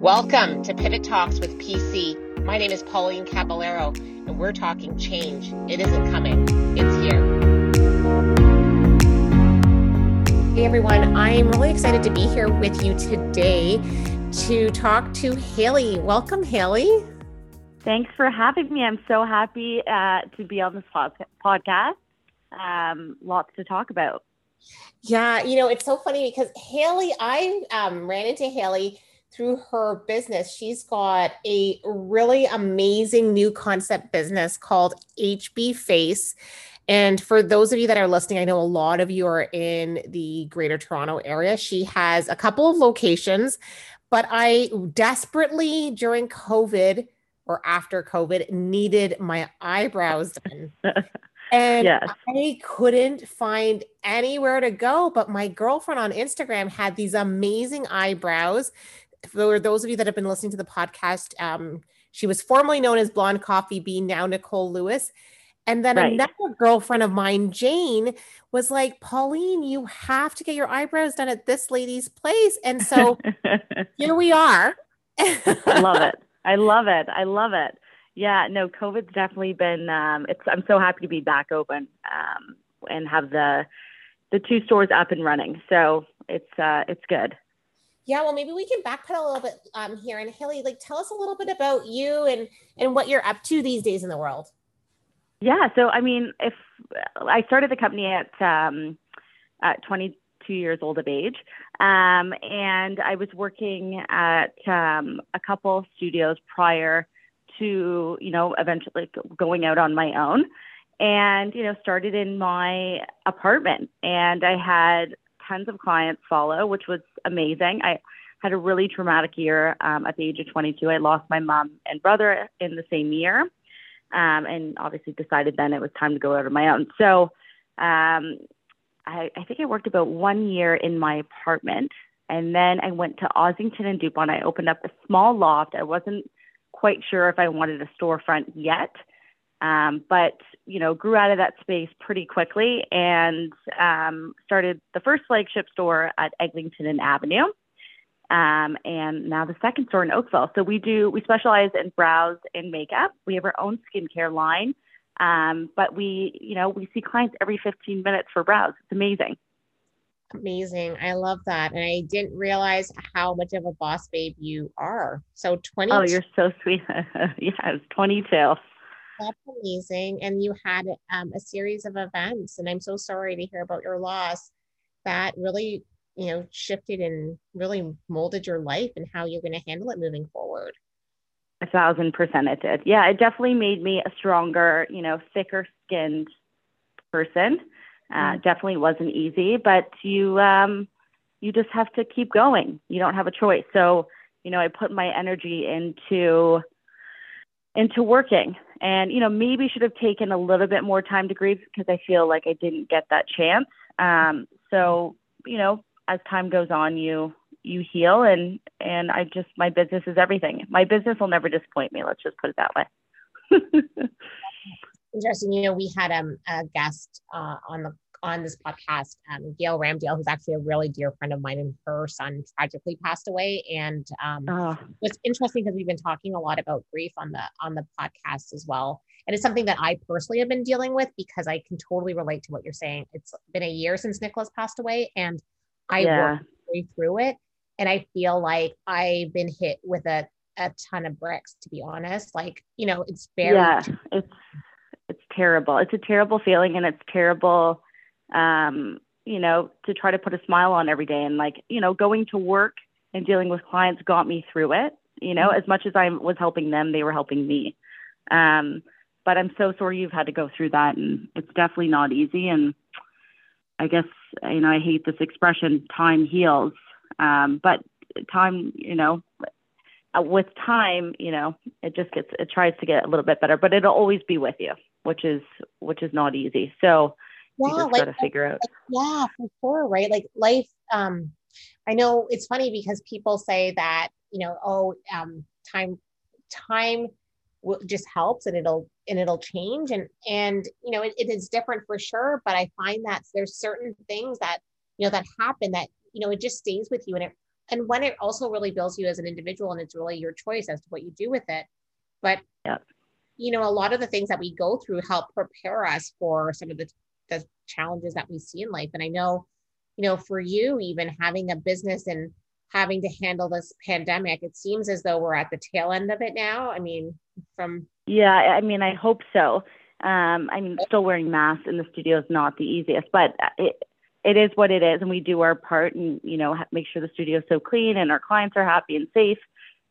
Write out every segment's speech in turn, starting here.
Welcome to Pivot Talks with PC. My name is Pauline Caballero, and we're talking change. It isn't coming, it's here. Hey everyone, I'm really excited to be here with you today to talk to Haley. Welcome, Haley. Thanks for having me. I'm so happy uh, to be on this podcast. Um, lots to talk about. Yeah, you know, it's so funny because Haley, I um, ran into Haley through her business. She's got a really amazing new concept business called HB Face. And for those of you that are listening, I know a lot of you are in the greater Toronto area. She has a couple of locations, but I desperately during COVID or after COVID needed my eyebrows done. And yes. I couldn't find anywhere to go. But my girlfriend on Instagram had these amazing eyebrows. For those of you that have been listening to the podcast, um, she was formerly known as Blonde Coffee Bean, now Nicole Lewis. And then right. another girlfriend of mine, Jane, was like, Pauline, you have to get your eyebrows done at this lady's place. And so here we are. I love it. I love it. I love it. Yeah, no, COVID's definitely been. Um, it's. I'm so happy to be back open um, and have the the two stores up and running. So it's uh, it's good. Yeah, well, maybe we can backpedal a little bit um, here. And Haley, like, tell us a little bit about you and and what you're up to these days in the world. Yeah, so I mean, if I started the company at um, at 22 years old of age, um, and I was working at um, a couple studios prior to, you know, eventually going out on my own and, you know, started in my apartment. And I had tons of clients follow, which was amazing. I had a really traumatic year um, at the age of 22. I lost my mom and brother in the same year. Um, and obviously decided then it was time to go out on my own. So um, I, I think I worked about one year in my apartment. And then I went to Ossington and Dupont. I opened up a small loft. I wasn't quite sure if I wanted a storefront yet. Um, but you know, grew out of that space pretty quickly and um, started the first flagship store at Eglinton and Avenue, um, and now the second store in Oakville. So we do we specialize in brows and makeup. We have our own skincare line, um, but we you know we see clients every 15 minutes for brows. It's amazing. Amazing. I love that. And I didn't realize how much of a boss babe you are. So 20. Oh, you're so sweet. yes, 22. That's amazing. And you had um, a series of events. And I'm so sorry to hear about your loss. That really, you know, shifted and really molded your life and how you're going to handle it moving forward. A thousand percent it did. Yeah, it definitely made me a stronger, you know, thicker skinned person uh, mm. definitely wasn't easy, but you um, you just have to keep going. You don't have a choice. So you know, I put my energy into into working, and you know, maybe should have taken a little bit more time to grieve because I feel like I didn't get that chance. Um, so you know, as time goes on, you you heal, and and I just my business is everything. My business will never disappoint me. Let's just put it that way. interesting. You know, we had um, a guest uh, on the on this podcast, um, Gail Ramdale, who's actually a really dear friend of mine, and her son tragically passed away. And um, oh. it's interesting because we've been talking a lot about grief on the on the podcast as well, and it's something that I personally have been dealing with because I can totally relate to what you're saying. It's been a year since Nicholas passed away, and I yeah. worked through it, and I feel like I've been hit with a a ton of bricks to be honest like you know it's very yeah it's it's terrible. It's a terrible feeling and it's terrible um, you know, to try to put a smile on every day and like, you know, going to work and dealing with clients got me through it. You know, as much as I was helping them, they were helping me. Um, but I'm so sorry you've had to go through that and it's definitely not easy and I guess you know I hate this expression time heals um, but time you know with time you know it just gets it tries to get a little bit better but it'll always be with you which is which is not easy. So yeah, you just like, gotta figure out. Yeah, for sure, right? Like life. Um, I know it's funny because people say that you know, oh, um, time, time will just helps and it'll and it'll change and and you know it, it is different for sure. But I find that there's certain things that you know that happen that you know it just stays with you and it and when it also really builds you as an individual and it's really your choice as to what you do with it but yeah. you know a lot of the things that we go through help prepare us for some of the, the challenges that we see in life and i know you know for you even having a business and having to handle this pandemic it seems as though we're at the tail end of it now i mean from yeah i mean i hope so um, I mean, still wearing masks in the studio is not the easiest, but it, it is what it is, and we do our part, and you know, make sure the studio is so clean and our clients are happy and safe.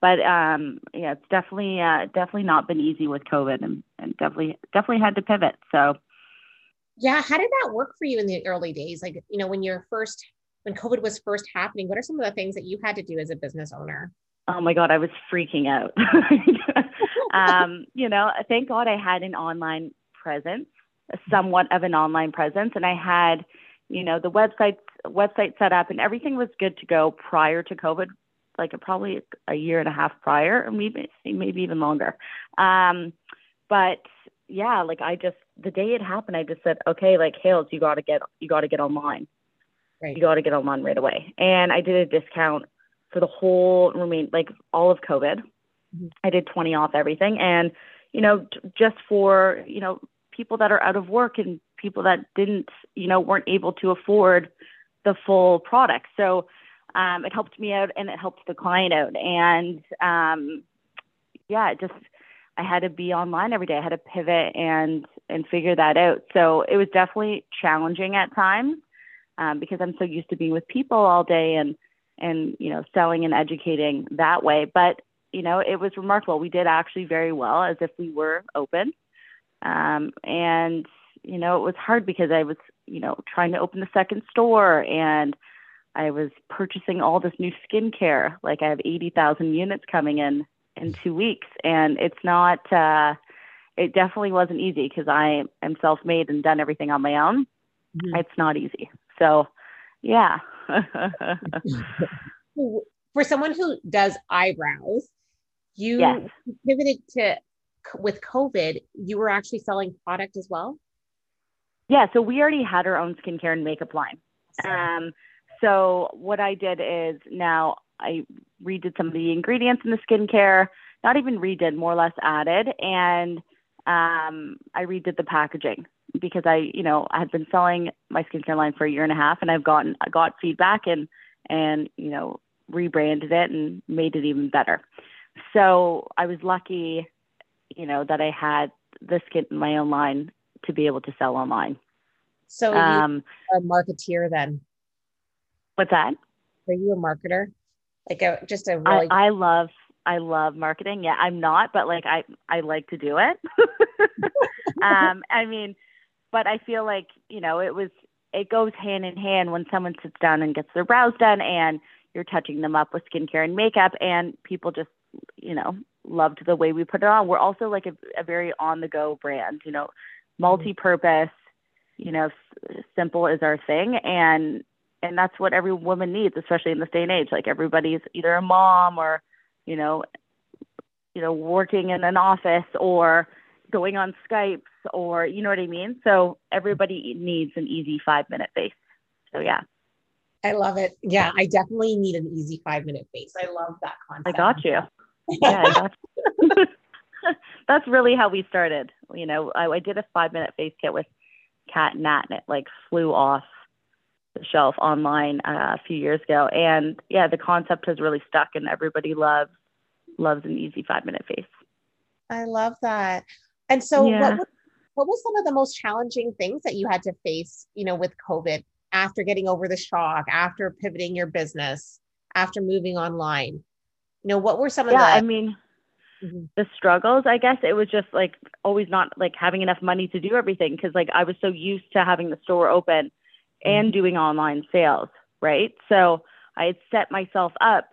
But um, yeah, it's definitely uh, definitely not been easy with COVID, and, and definitely definitely had to pivot. So yeah, how did that work for you in the early days? Like you know, when you're first when COVID was first happening, what are some of the things that you had to do as a business owner? Oh my God, I was freaking out. um, you know, thank God I had an online presence, somewhat of an online presence, and I had, you know, the website website set up and everything was good to go prior to COVID, like probably a year and a half prior, or maybe maybe even longer. Um, but yeah, like I just the day it happened, I just said, okay, like Hales, you got to get you got to get online. Right. You got to get online right away. And I did a discount for the whole remain like all of COVID. Mm-hmm. I did 20 off everything. And, you know, just for, you know, people that are out of work and people that didn't, you know, weren't able to afford the full product. So um, it helped me out and it helped the client out. And um, yeah, it just, I had to be online every day. I had to pivot and and figure that out. So it was definitely challenging at times um, because I'm so used to being with people all day and and you know selling and educating that way but you know it was remarkable we did actually very well as if we were open um, and you know it was hard because i was you know trying to open the second store and i was purchasing all this new skincare like i have 80,000 units coming in in 2 weeks and it's not uh it definitely wasn't easy because i am self-made and done everything on my own mm-hmm. it's not easy so yeah For someone who does eyebrows, you yes. pivoted to with COVID, you were actually selling product as well? Yeah, so we already had our own skincare and makeup line. Um, so what I did is now I redid some of the ingredients in the skincare, not even redid, more or less added, and um, I redid the packaging because I, you know, I had been selling my skincare line for a year and a half, and I've gotten I got feedback and and you know rebranded it and made it even better. So I was lucky, you know, that I had the skin in my own line to be able to sell online. So um, a marketeer then? What's that? Are you a marketer? Like a just a really I, I love I love marketing. Yeah, I'm not, but like I I like to do it. um, I mean, but I feel like you know it was it goes hand in hand when someone sits down and gets their brows done and you're touching them up with skincare and makeup and people just you know loved the way we put it on we're also like a, a very on the go brand you know multi-purpose you know s- simple is our thing and and that's what every woman needs especially in this day and age like everybody's either a mom or you know you know working in an office or going on Skypes or you know what I mean? So everybody needs an easy five minute face. So yeah. I love it. Yeah, I definitely need an easy five minute face. I love that concept. I got you. yeah, I got you. That's really how we started. You know, I, I did a five minute face kit with Cat Nat and it like flew off the shelf online uh, a few years ago. And yeah, the concept has really stuck and everybody loves loves an easy five minute face. I love that. And so yeah. what, was, what was some of the most challenging things that you had to face, you know, with COVID after getting over the shock, after pivoting your business, after moving online? You know, what were some of yeah, the I mean, mm-hmm. the struggles, I guess it was just like always not like having enough money to do everything because like I was so used to having the store open. And doing online sales, right? So I had set myself up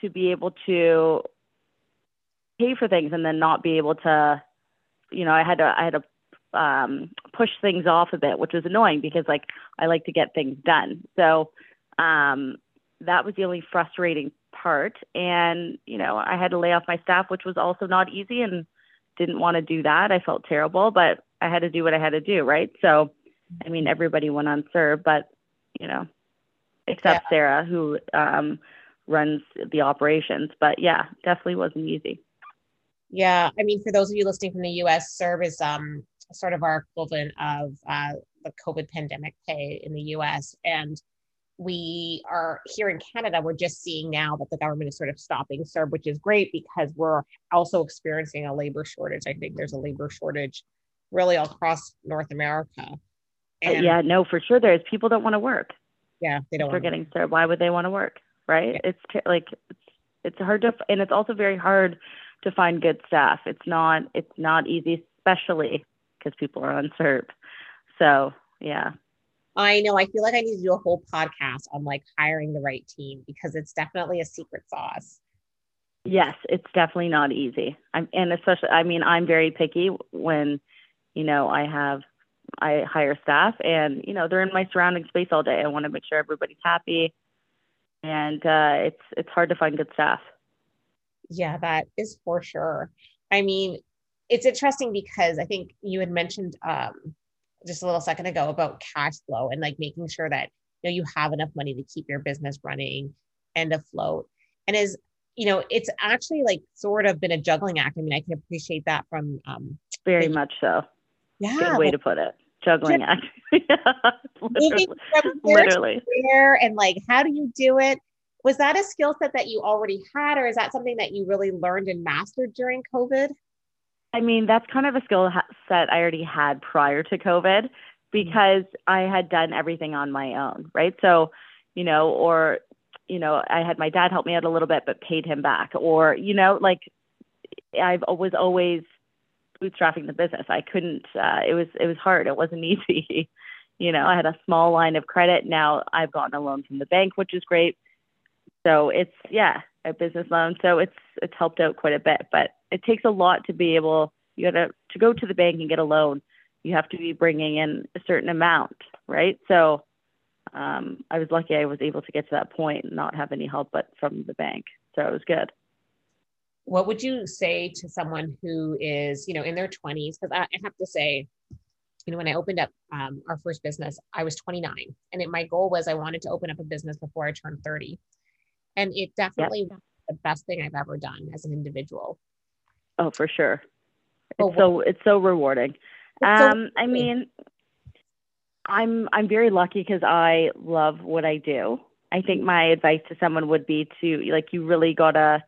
to be able to pay for things and then not be able to you know, I had to I had to um, push things off a bit, which was annoying because like I like to get things done. So um, that was the only frustrating part. And you know, I had to lay off my staff, which was also not easy, and didn't want to do that. I felt terrible, but I had to do what I had to do, right? So, I mean, everybody went on CERB, but you know, except yeah. Sarah, who um, runs the operations. But yeah, definitely wasn't easy. Yeah, I mean, for those of you listening from the U.S., CERB is um, sort of our equivalent of uh, the COVID pandemic pay in the U.S. and we are here in Canada, we're just seeing now that the government is sort of stopping CERB, which is great because we're also experiencing a labor shortage. I think there's a labor shortage really across North America. And yeah, no, for sure. There's people don't want to work. Yeah, they don't. We're getting CERB. Why would they want to work? Right? Yeah. It's like it's it's hard to, and it's also very hard to find good staff. It's not it's not easy, especially because people are on CERB. So yeah, I know. I feel like I need to do a whole podcast on like hiring the right team because it's definitely a secret sauce. Yes, it's definitely not easy. I'm, and especially, I mean, I'm very picky when, you know, I have, I hire staff and, you know, they're in my surrounding space all day. I want to make sure everybody's happy. And uh, it's, it's hard to find good staff. Yeah, that is for sure. I mean, it's interesting because I think you had mentioned um, just a little second ago about cash flow and like making sure that you know you have enough money to keep your business running and afloat. And as you know, it's actually like sort of been a juggling act. I mean, I can appreciate that from um very much so. Yeah. Good way to put it. Juggling act. yeah, literally. literally. Where and like how do you do it? Was that a skill set that you already had, or is that something that you really learned and mastered during COVID? I mean, that's kind of a skill set I already had prior to COVID because I had done everything on my own, right? So, you know, or, you know, I had my dad help me out a little bit, but paid him back. Or, you know, like I've always, always bootstrapping the business. I couldn't, uh, it was, it was hard. It wasn't easy. you know, I had a small line of credit. Now I've gotten a loan from the bank, which is great. So it's, yeah, a business loan. So it's, it's helped out quite a bit, but it takes a lot to be able you got to to go to the bank and get a loan you have to be bringing in a certain amount right so um, i was lucky i was able to get to that point and not have any help but from the bank so it was good what would you say to someone who is you know in their 20s because I, have to say you know when i opened up um, our first business i was 29 and it, my goal was i wanted to open up a business before i turned 30 and it definitely yep. the best thing i've ever done as an individual Oh, for sure. It's so it's so rewarding. It's um, so I mean, I'm I'm very lucky because I love what I do. I think my advice to someone would be to like you really gotta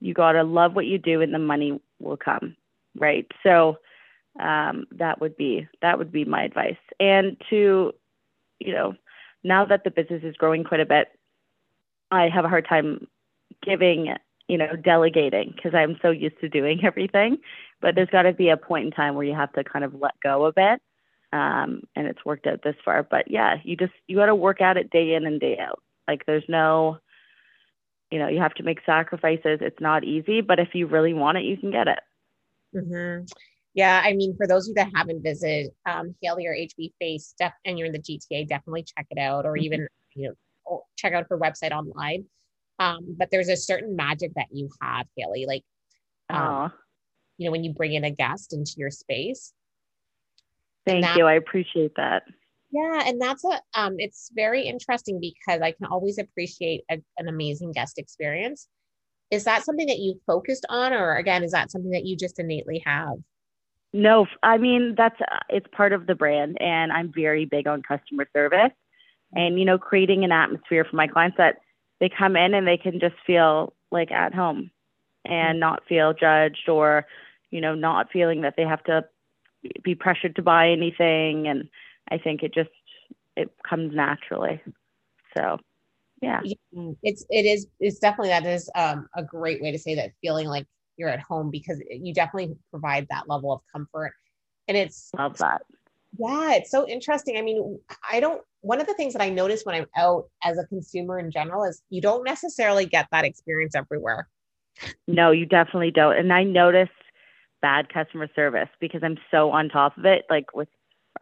you gotta love what you do and the money will come, right? So um, that would be that would be my advice. And to you know, now that the business is growing quite a bit, I have a hard time giving you know, delegating because I'm so used to doing everything. But there's got to be a point in time where you have to kind of let go a bit. Um, and it's worked out this far. But yeah, you just, you got to work at it day in and day out. Like there's no, you know, you have to make sacrifices. It's not easy, but if you really want it, you can get it. Mm-hmm. Yeah, I mean, for those of you that haven't visited um, Hayley or HB Face, def- and you're in the GTA, definitely check it out, or mm-hmm. even you know, check out her website online. Um, but there's a certain magic that you have, Hayley. Like, um, you know, when you bring in a guest into your space. Thank that, you. I appreciate that. Yeah, and that's a um, it's very interesting because I can always appreciate a, an amazing guest experience. Is that something that you focused on, or again, is that something that you just innately have? No, I mean that's uh, it's part of the brand, and I'm very big on customer service, and you know, creating an atmosphere for my clients that they come in and they can just feel like at home and mm-hmm. not feel judged or you know not feeling that they have to be pressured to buy anything and i think it just it comes naturally so yeah it's it is it's definitely that is um, a great way to say that feeling like you're at home because you definitely provide that level of comfort and it's love that yeah it's so interesting i mean i don't one of the things that I notice when I'm out as a consumer in general is you don't necessarily get that experience everywhere. No, you definitely don't. And I notice bad customer service because I'm so on top of it. Like with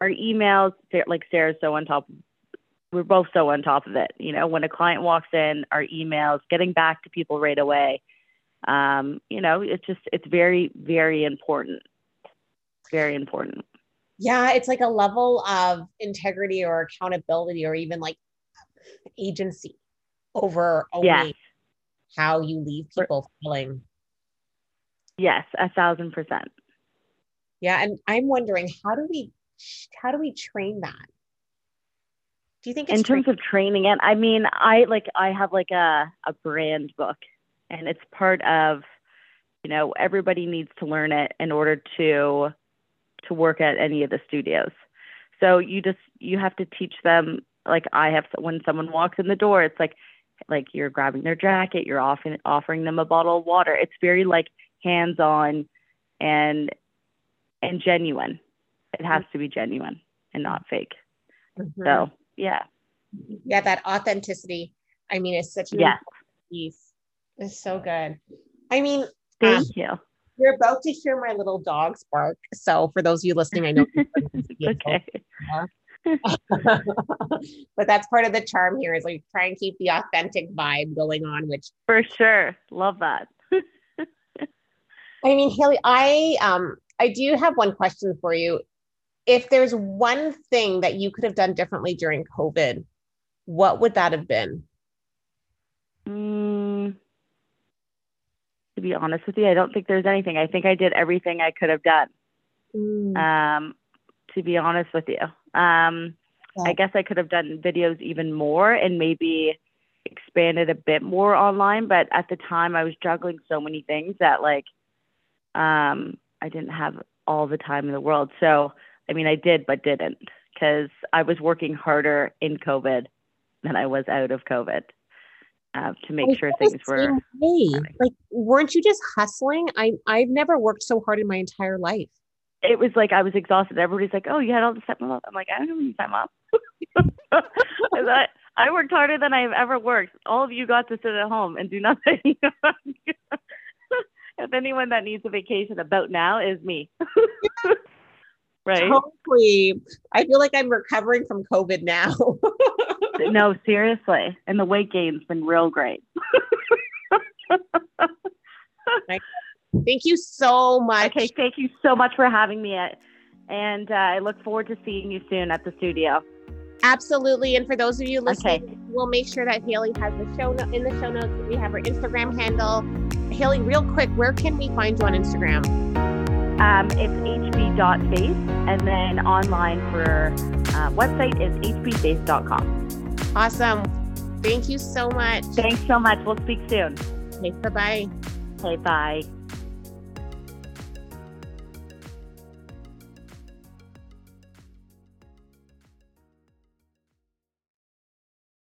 our emails, like Sarah's so on top. We're both so on top of it. You know, when a client walks in, our emails, getting back to people right away. Um, you know, it's just it's very very important. Very important yeah it's like a level of integrity or accountability or even like agency over owning. how you leave people feeling. Yes, a thousand percent. Yeah, and I'm wondering how do we how do we train that? Do you think in terms tra- of training it? I mean, I like I have like a a brand book, and it's part of you know everybody needs to learn it in order to to work at any of the studios. So you just you have to teach them like I have when someone walks in the door, it's like like you're grabbing their jacket, you're offering offering them a bottle of water. It's very like hands on and and genuine. It has to be genuine and not fake. Mm-hmm. So yeah. Yeah, that authenticity. I mean, it's such a yes. piece. It's so good. I mean, thank um, you. You're about to hear my little dogs bark. So for those of you listening, I know okay. but that's part of the charm here is like try and keep the authentic vibe going on, which for sure. Love that. I mean, Haley, I um I do have one question for you. If there's one thing that you could have done differently during COVID, what would that have been? Mm, to be honest with you, I don't think there's anything. I think I did everything I could have done. Mm. Um, to be honest with you, um, yeah. I guess I could have done videos even more and maybe expanded a bit more online. But at the time, I was juggling so many things that like um, I didn't have all the time in the world. So, I mean, I did, but didn't because I was working harder in COVID than I was out of COVID uh, to make sure things were. Like, weren't you just hustling? I I've never worked so hard in my entire life. It was like I was exhausted. Everybody's like, "Oh, you had all this time off." I'm like, "I don't have any time off." I, I worked harder than I've ever worked. All of you got to sit at home and do nothing. if anyone that needs a vacation about now is me. right. Totally. I feel like I'm recovering from COVID now. no, seriously. And the weight gain's been real great. thank you so much. Okay, thank you so much for having me. At, and uh, I look forward to seeing you soon at the studio. Absolutely. And for those of you listening, okay. we'll make sure that Haley has the show no- in the show notes. We have her Instagram handle. Haley, real quick, where can we find you on Instagram? Um, it's hb.face, and then online for uh, website is hbface.com. Awesome. Thank you so much. Thanks so much. We'll speak soon. Okay, bye bye. Okay, bye.